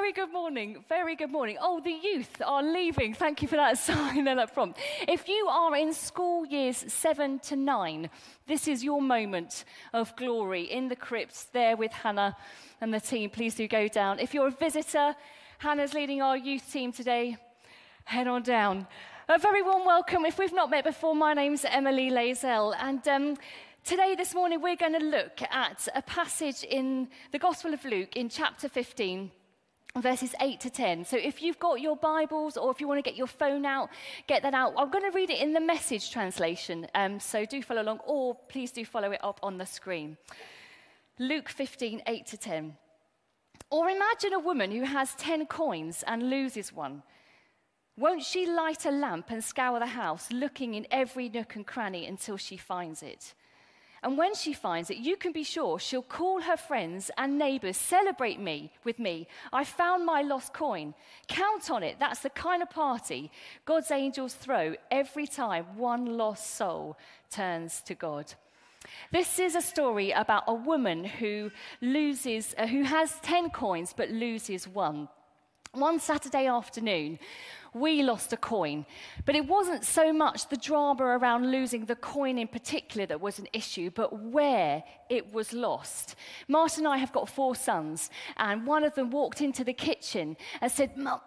Very good morning. Very good morning. Oh, the youth are leaving. Thank you for that sign and that prompt. If you are in school years seven to nine, this is your moment of glory in the crypts there with Hannah and the team. Please do go down. If you're a visitor, Hannah's leading our youth team today. Head on down. A very warm welcome. If we've not met before, my name's Emily Lazell, and um, Today, this morning, we're going to look at a passage in the Gospel of Luke in chapter 15, verses 8 to 10. So if you've got your Bibles or if you want to get your phone out, get that out. I'm going to read it in the message translation, um, so do follow along, or please do follow it up on the screen. Luke 15, 8 to 10. Or imagine a woman who has 10 coins and loses one. Won't she light a lamp and scour the house, looking in every nook and cranny until she finds it? And when she finds it, you can be sure she'll call her friends and neighbors, celebrate me with me. I found my lost coin. Count on it. That's the kind of party God's angels throw every time one lost soul turns to God. This is a story about a woman who loses, uh, who has 10 coins but loses one. One Saturday afternoon, we lost a coin. But it wasn't so much the drama around losing the coin in particular that was an issue, but where it was lost. Martin and I have got four sons, and one of them walked into the kitchen and said, Mum,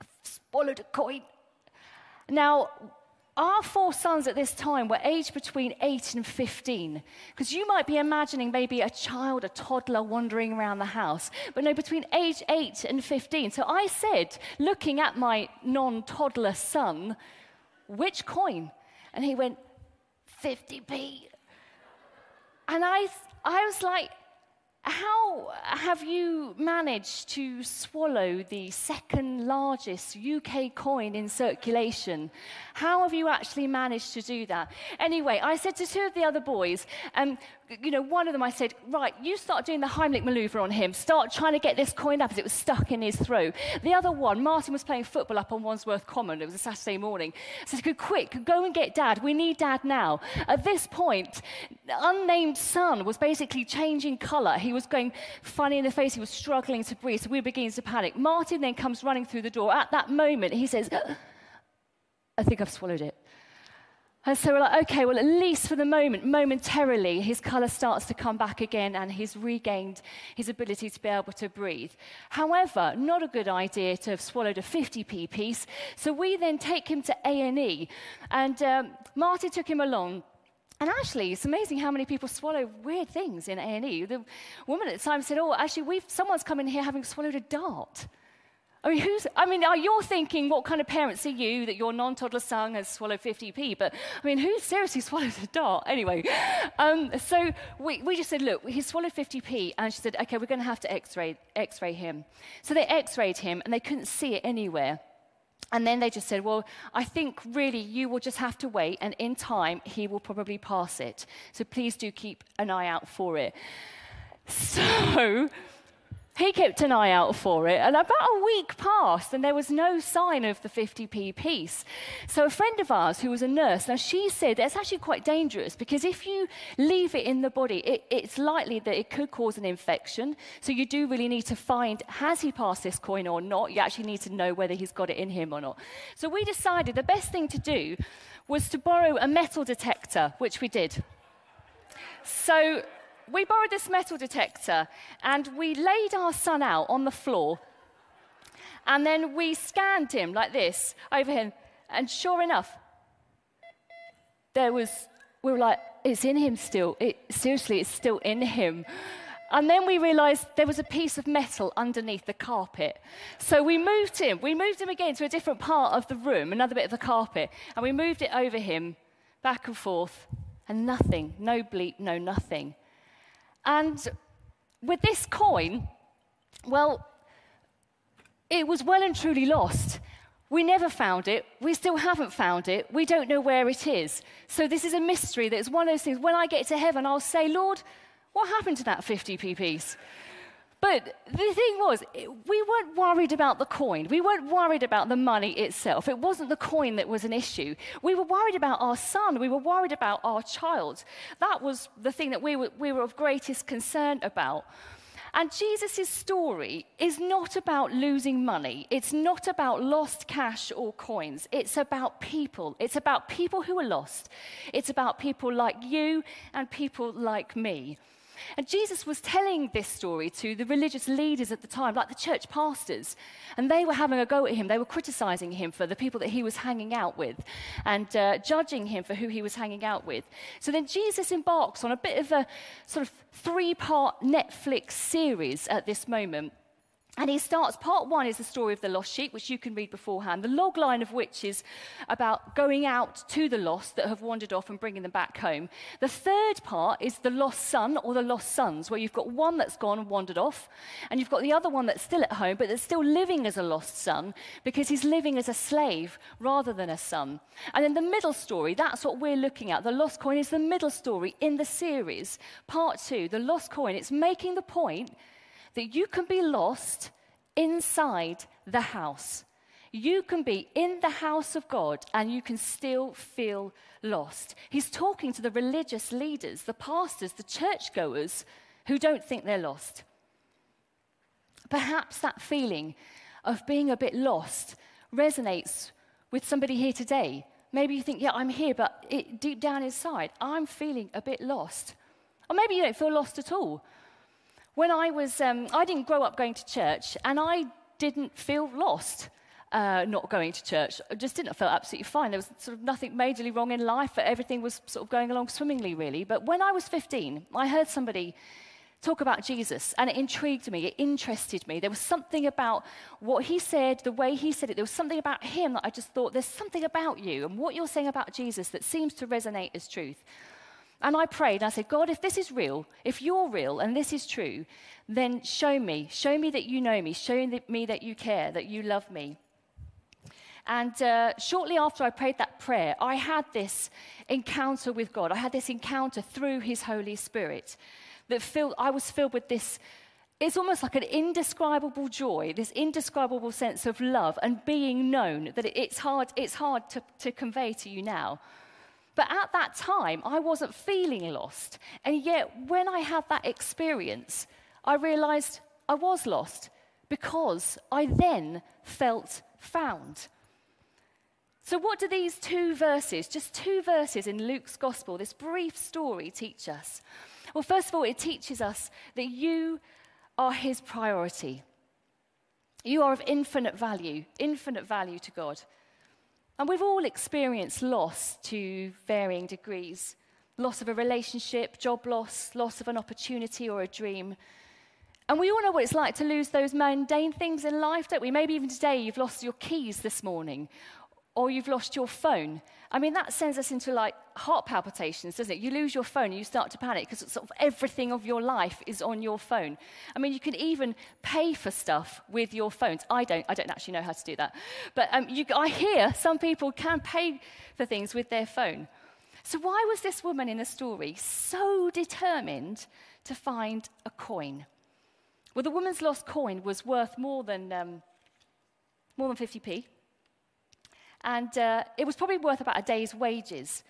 I've swallowed a coin. Now, our four sons at this time were aged between 8 and 15. Because you might be imagining maybe a child, a toddler wandering around the house. But no, between age 8 and 15. So I said, looking at my non toddler son, which coin? And he went, 50p. And I, I was like, how have you managed to swallow the second largest UK coin in circulation? How have you actually managed to do that? Anyway, I said to two of the other boys, um, you know, one of them I said, right, you start doing the Heimlich maneuver on him. Start trying to get this coin up as it was stuck in his throat. The other one, Martin was playing football up on Wandsworth Common. It was a Saturday morning. I said, quick, go and get dad. We need dad now. At this point, unnamed son was basically changing colour. He was going funny in the face. He was struggling to breathe. So we were beginning to panic. Martin then comes running through the door. At that moment, he says, I think I've swallowed it. And so we're like, okay, well, at least for the moment, momentarily, his color starts to come back again and he's regained his ability to be able to breathe. However, not a good idea to have swallowed a 50p piece. So we then take him to A&E. And um, Marty took him along. And actually, it's amazing how many people swallow weird things in A&E. The woman at the time said, oh, actually, we've, someone's come in here having swallowed a dart. I mean, who's, I mean, are you thinking, what kind of parents are you that your non toddler son has swallowed 50p? But, I mean, who seriously swallowed a dart? Anyway, um, so we, we just said, look, he swallowed 50p. And she said, okay, we're going to have to x ray x-ray him. So they x rayed him and they couldn't see it anywhere. And then they just said, well, I think really you will just have to wait, and in time, he will probably pass it. So please do keep an eye out for it. So he kept an eye out for it, and about a week passed, and there was no sign of the 50p piece. So, a friend of ours who was a nurse, now she said it's actually quite dangerous because if you leave it in the body, it, it's likely that it could cause an infection. So, you do really need to find has he passed this coin or not? You actually need to know whether he's got it in him or not. So, we decided the best thing to do was to borrow a metal detector, which we did. So, we borrowed this metal detector and we laid our son out on the floor. And then we scanned him like this over him. And sure enough, there was, we were like, it's in him still. It, seriously, it's still in him. And then we realized there was a piece of metal underneath the carpet. So we moved him. We moved him again to a different part of the room, another bit of the carpet. And we moved it over him, back and forth, and nothing. No bleep, no nothing. And with this coin, well, it was well and truly lost. We never found it. We still haven't found it. We don't know where it is. So this is a mystery that's one of those things. When I get to heaven, I'll say, Lord, what happened to that 50p piece? But the thing was, we weren't worried about the coin. We weren't worried about the money itself. It wasn't the coin that was an issue. We were worried about our son. We were worried about our child. That was the thing that we were, we were of greatest concern about. And Jesus' story is not about losing money. It's not about lost cash or coins. It's about people. It's about people who are lost. It's about people like you and people like me. And Jesus was telling this story to the religious leaders at the time, like the church pastors. And they were having a go at him. They were criticizing him for the people that he was hanging out with and uh, judging him for who he was hanging out with. So then Jesus embarks on a bit of a sort of three part Netflix series at this moment and he starts, part one is the story of the lost sheep, which you can read beforehand, the log line of which is about going out to the lost that have wandered off and bringing them back home. The third part is the lost son or the lost sons, where you've got one that's gone and wandered off, and you've got the other one that's still at home, but that's still living as a lost son because he's living as a slave rather than a son. And then the middle story, that's what we're looking at. The lost coin is the middle story in the series. Part two, the lost coin, it's making the point that you can be lost inside the house. You can be in the house of God and you can still feel lost. He's talking to the religious leaders, the pastors, the churchgoers who don't think they're lost. Perhaps that feeling of being a bit lost resonates with somebody here today. Maybe you think, yeah, I'm here, but it, deep down inside, I'm feeling a bit lost. Or maybe you don't feel lost at all. When I was, um, I didn't grow up going to church, and I didn't feel lost. Uh, not going to church. I just didn't. I felt absolutely fine. There was sort of nothing majorly wrong in life. Everything was sort of going along swimmingly, really. But when I was 15, I heard somebody talk about Jesus, and it intrigued me. It interested me. There was something about what he said, the way he said it. There was something about him that I just thought, there's something about you and what you're saying about Jesus that seems to resonate as truth. And I prayed and I said, God, if this is real, if you're real and this is true, then show me. Show me that you know me. Show me that you care, that you love me. And uh, shortly after I prayed that prayer, I had this encounter with God. I had this encounter through His Holy Spirit that filled, I was filled with this. It's almost like an indescribable joy, this indescribable sense of love and being known that it's hard, it's hard to, to convey to you now. But at that time, I wasn't feeling lost. And yet, when I had that experience, I realized I was lost because I then felt found. So, what do these two verses, just two verses in Luke's gospel, this brief story, teach us? Well, first of all, it teaches us that you are his priority. You are of infinite value, infinite value to God. And we've all experienced loss to varying degrees loss of a relationship, job loss, loss of an opportunity or a dream. And we all know what it's like to lose those mundane things in life, don't we? Maybe even today you've lost your keys this morning, or you've lost your phone. I mean, that sends us into like heart palpitations, doesn't it? You lose your phone and you start to panic because sort of everything of your life is on your phone. I mean, you can even pay for stuff with your phones. I don't, I don't actually know how to do that. But um, you, I hear some people can pay for things with their phone. So, why was this woman in the story so determined to find a coin? Well, the woman's lost coin was worth more than, um, more than 50p and uh, it was probably worth about a day's wages.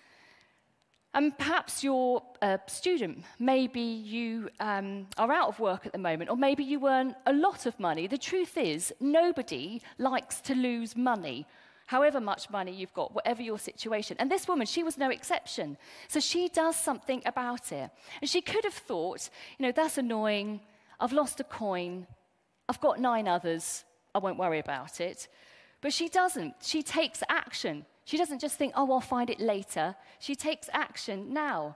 And perhaps you're a student. Maybe you um, are out of work at the moment, or maybe you earn a lot of money. The truth is, nobody likes to lose money, however much money you've got, whatever your situation. And this woman, she was no exception. So she does something about it. And she could have thought, you know, that's annoying. I've lost a coin. I've got nine others. I won't worry about it. But she doesn't. She takes action. She doesn't just think, oh, I'll find it later. She takes action now.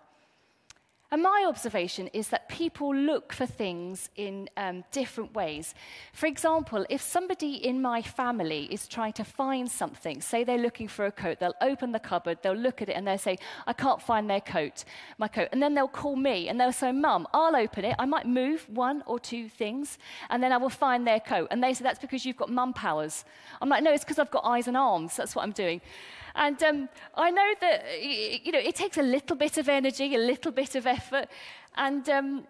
And my observation is that people look for things in um, different ways. For example, if somebody in my family is trying to find something, say they're looking for a coat, they'll open the cupboard, they'll look at it, and they'll say, I can't find their coat, my coat. And then they'll call me and they'll say, Mum, I'll open it. I might move one or two things, and then I will find their coat. And they say, That's because you've got mum powers. I'm like, No, it's because I've got eyes and arms. That's what I'm doing. And um, I know that, you know, it takes a little bit of energy, a little bit of effort. And um,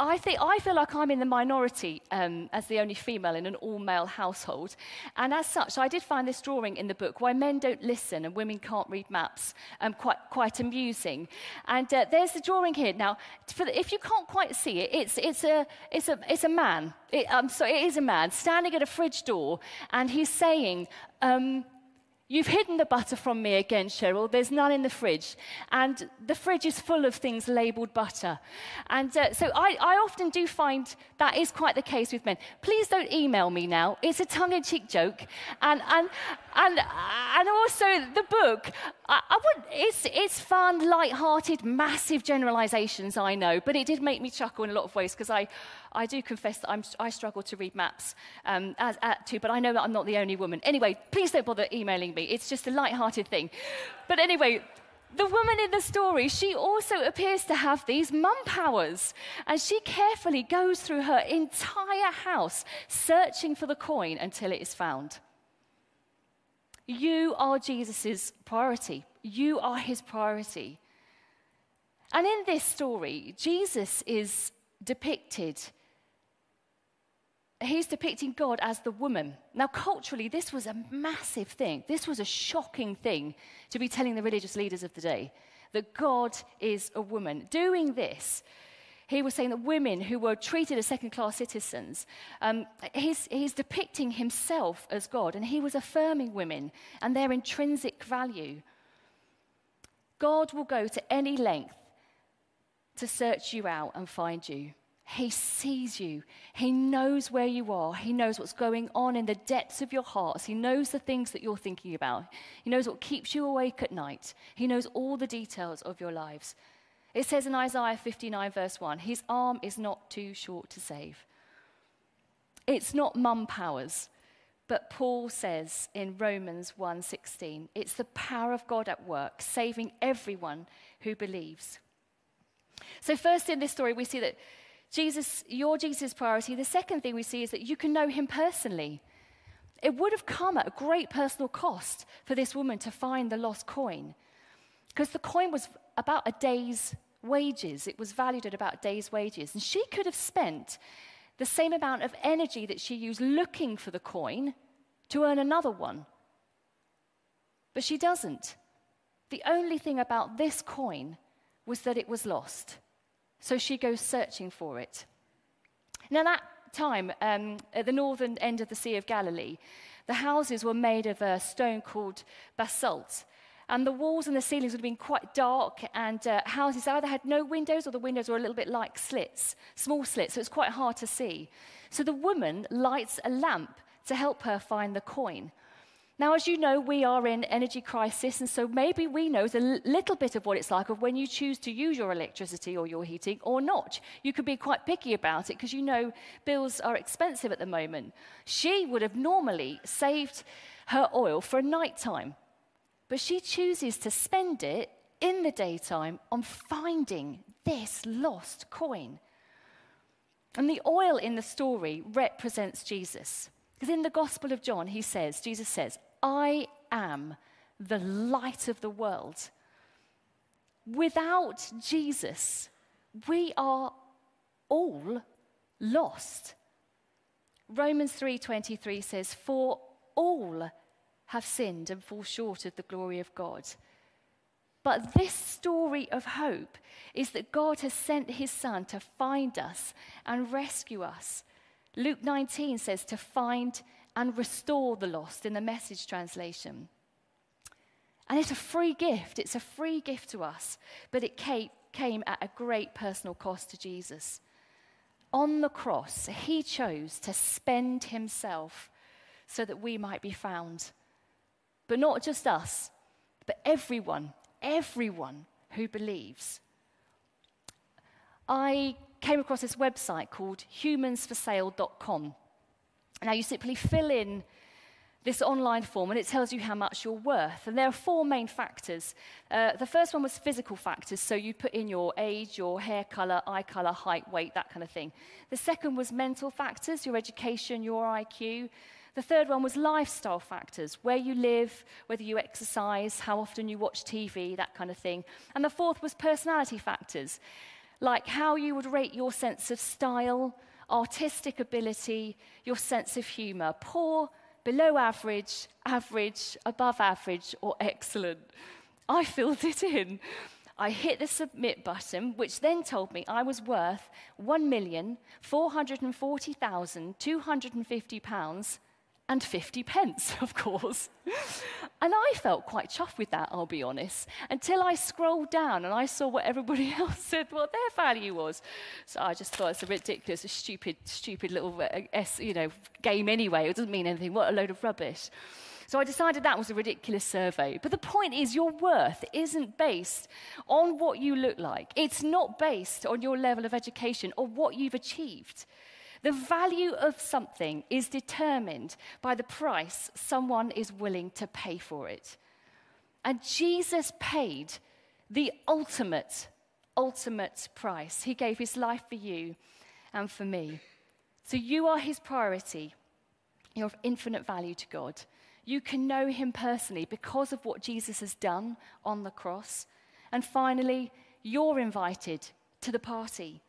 I, think, I feel like I'm in the minority um, as the only female in an all male household. And as such, I did find this drawing in the book, Why Men Don't Listen and Women Can't Read Maps, um, quite, quite amusing. And uh, there's the drawing here. Now, the, if you can't quite see it, it's, it's, a, it's, a, it's a man. It, um, so it is a man standing at a fridge door, and he's saying, um, You've hidden the butter from me again, Cheryl. There's none in the fridge. And the fridge is full of things labeled butter. And uh, so I, I, often do find that is quite the case with men. Please don't email me now. It's a tongue in cheek joke. And, and, and, and also, the book, I, I would, it's, it's fun, light-hearted, massive generalizations, I know. But it did make me chuckle in a lot of ways because I, I do confess that I'm, i struggle to read maps um, as, at, too, but I know that I'm not the only woman. Anyway, please don't bother emailing me. It's just a light-hearted thing. But anyway, the woman in the story, she also appears to have these mum powers. And she carefully goes through her entire house searching for the coin until it is found. You are Jesus' priority. You are his priority. And in this story, Jesus is depicted he's depicting God as the woman. Now, culturally, this was a massive thing. This was a shocking thing to be telling the religious leaders of the day that God is a woman. Doing this, he was saying that women who were treated as second class citizens, um, he's, he's depicting himself as God, and he was affirming women and their intrinsic value. God will go to any length to search you out and find you. He sees you. He knows where you are. He knows what's going on in the depths of your hearts. He knows the things that you're thinking about. He knows what keeps you awake at night. He knows all the details of your lives. It says in Isaiah 59, verse 1 His arm is not too short to save. It's not mum powers, but Paul says in Romans 1:16, it's the power of God at work, saving everyone who believes. So, first in this story, we see that Jesus, you're Jesus' priority. The second thing we see is that you can know him personally. It would have come at a great personal cost for this woman to find the lost coin because the coin was about a day's wages. It was valued at about a day's wages. And she could have spent the same amount of energy that she used looking for the coin to earn another one. But she doesn't. The only thing about this coin was that it was lost. So she goes searching for it. Now, at that time, um, at the northern end of the Sea of Galilee, the houses were made of a stone called basalt. And the walls and the ceilings would have been quite dark, and uh, houses either had no windows or the windows were a little bit like slits, small slits, so it's quite hard to see. So the woman lights a lamp to help her find the coin. Now, as you know, we are in energy crisis, and so maybe we know a little bit of what it's like of when you choose to use your electricity or your heating or not. You could be quite picky about it because you know bills are expensive at the moment. She would have normally saved her oil for a night time, but she chooses to spend it in the daytime on finding this lost coin. And the oil in the story represents Jesus. Because in the Gospel of John, he says, Jesus says, I am the light of the world. Without Jesus, we are all lost. Romans 3:23 says, "For all have sinned and fall short of the glory of God." But this story of hope is that God has sent his son to find us and rescue us. Luke 19 says to find and restore the lost in the message translation. And it's a free gift. It's a free gift to us, but it came at a great personal cost to Jesus. On the cross, he chose to spend himself so that we might be found. But not just us, but everyone, everyone who believes. I came across this website called humansforsale.com. Now, you simply fill in this online form and it tells you how much you're worth. And there are four main factors. Uh, the first one was physical factors, so you put in your age, your hair color, eye color, height, weight, that kind of thing. The second was mental factors, your education, your IQ. The third one was lifestyle factors, where you live, whether you exercise, how often you watch TV, that kind of thing. And the fourth was personality factors. like how you would rate your sense of style, artistic ability, your sense of humor. Poor, below average, average, above average, or excellent. I filled it in. I hit the submit button, which then told me I was worth £1,440,250 and 50 pence, of course. and I felt quite chuffed with that, I'll be honest, until I scrolled down and I saw what everybody else said what their value was. So I just thought it's a ridiculous, a stupid, stupid little uh, you know, game anyway. It doesn't mean anything. What a load of rubbish. So I decided that was a ridiculous survey. But the point is, your worth isn't based on what you look like. It's not based on your level of education or what you've achieved. The value of something is determined by the price someone is willing to pay for it. And Jesus paid the ultimate, ultimate price. He gave his life for you and for me. So you are his priority. You're of infinite value to God. You can know him personally because of what Jesus has done on the cross. And finally, you're invited to the party.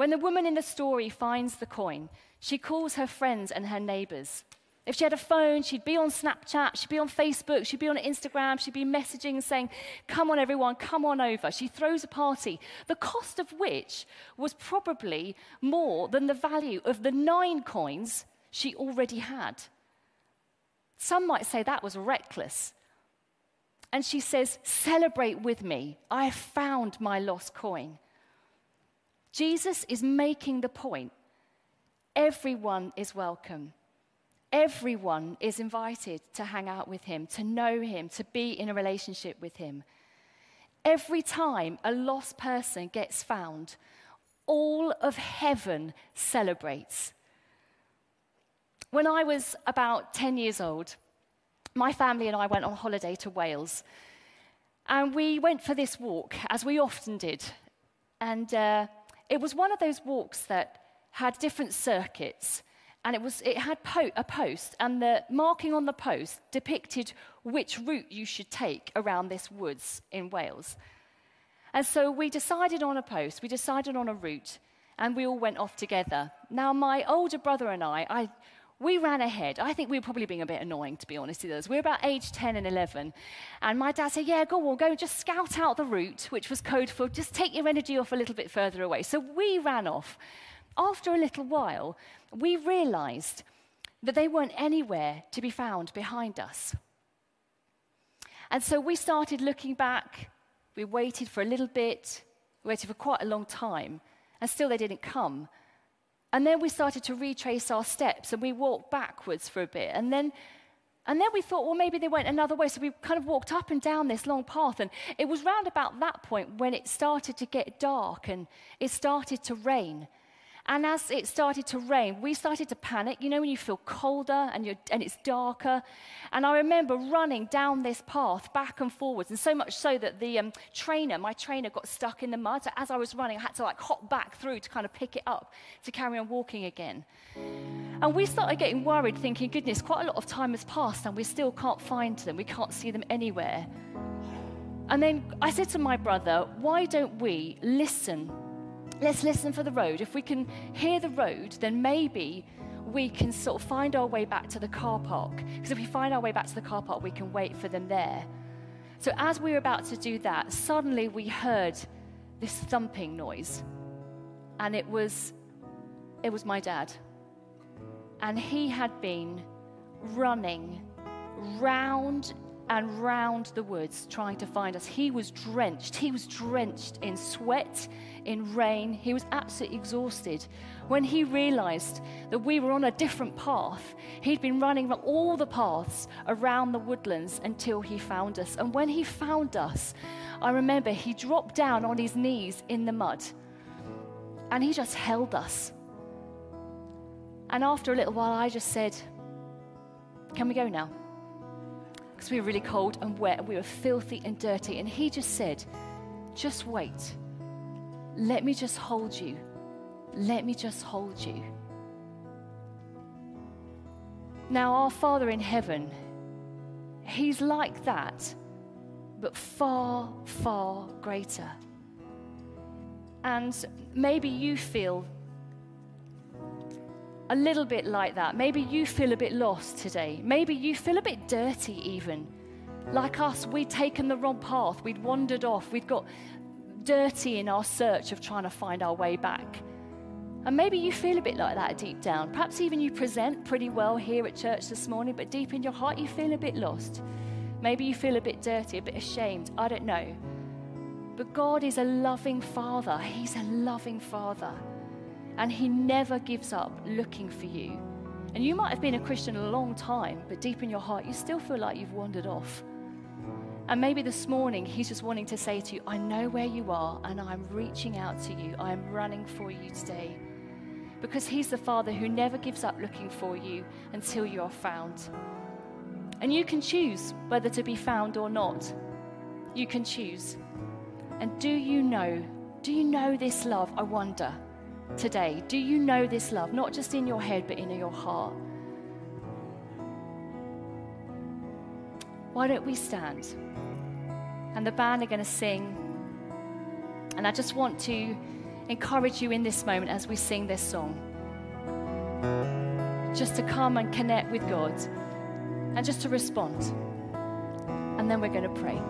When the woman in the story finds the coin, she calls her friends and her neighbors. If she had a phone, she'd be on Snapchat, she'd be on Facebook, she'd be on Instagram, she'd be messaging saying, Come on, everyone, come on over. She throws a party, the cost of which was probably more than the value of the nine coins she already had. Some might say that was reckless. And she says, Celebrate with me. I found my lost coin. Jesus is making the point everyone is welcome. Everyone is invited to hang out with him, to know him, to be in a relationship with him. Every time a lost person gets found, all of heaven celebrates. When I was about 10 years old, my family and I went on holiday to Wales. And we went for this walk, as we often did. And uh, it was one of those walks that had different circuits, and it, was, it had po- a post, and the marking on the post depicted which route you should take around this woods in Wales. And so we decided on a post, we decided on a route, and we all went off together. Now, my older brother and I, I we ran ahead. I think we were probably being a bit annoying, to be honest with us. We were about age 10 and 11. And my dad said, Yeah, go on, go and just scout out the route, which was code for just take your energy off a little bit further away. So we ran off. After a little while, we realized that they weren't anywhere to be found behind us. And so we started looking back. We waited for a little bit, we waited for quite a long time, and still they didn't come. And then we started to retrace our steps and we walked backwards for a bit. And then, and then we thought, well, maybe they went another way. So we kind of walked up and down this long path. And it was round about that point when it started to get dark and it started to rain. And as it started to rain, we started to panic. You know, when you feel colder and, and it's darker. And I remember running down this path back and forwards, and so much so that the um, trainer, my trainer, got stuck in the mud. So as I was running, I had to like hop back through to kind of pick it up to carry on walking again. And we started getting worried, thinking, goodness, quite a lot of time has passed and we still can't find them. We can't see them anywhere. And then I said to my brother, why don't we listen let's listen for the road. If we can hear the road, then maybe we can sort of find our way back to the car park. Because if we find our way back to the car park, we can wait for them there. So as we were about to do that, suddenly we heard this thumping noise. And it was it was my dad. And he had been running round and round the woods trying to find us. He was drenched. He was drenched in sweat, in rain. He was absolutely exhausted. When he realized that we were on a different path, he'd been running all the paths around the woodlands until he found us. And when he found us, I remember he dropped down on his knees in the mud and he just held us. And after a little while, I just said, Can we go now? Because we were really cold and wet and we were filthy and dirty. And he just said, Just wait. Let me just hold you. Let me just hold you. Now, our Father in heaven, He's like that, but far, far greater. And maybe you feel a little bit like that. Maybe you feel a bit lost today. Maybe you feel a bit dirty, even. Like us, we'd taken the wrong path. We'd wandered off. We'd got dirty in our search of trying to find our way back. And maybe you feel a bit like that deep down. Perhaps even you present pretty well here at church this morning, but deep in your heart you feel a bit lost. Maybe you feel a bit dirty, a bit ashamed. I don't know. But God is a loving Father. He's a loving Father. And He never gives up looking for you. And you might have been a Christian a long time, but deep in your heart, you still feel like you've wandered off. And maybe this morning, He's just wanting to say to you, I know where you are, and I'm reaching out to you. I am running for you today. Because He's the Father who never gives up looking for you until you are found. And you can choose whether to be found or not. You can choose. And do you know, do you know this love? I wonder today. Do you know this love? Not just in your head, but in your heart. Why don't we stand? And the band are going to sing. And I just want to encourage you in this moment as we sing this song. Just to come and connect with God and just to respond. And then we're going to pray.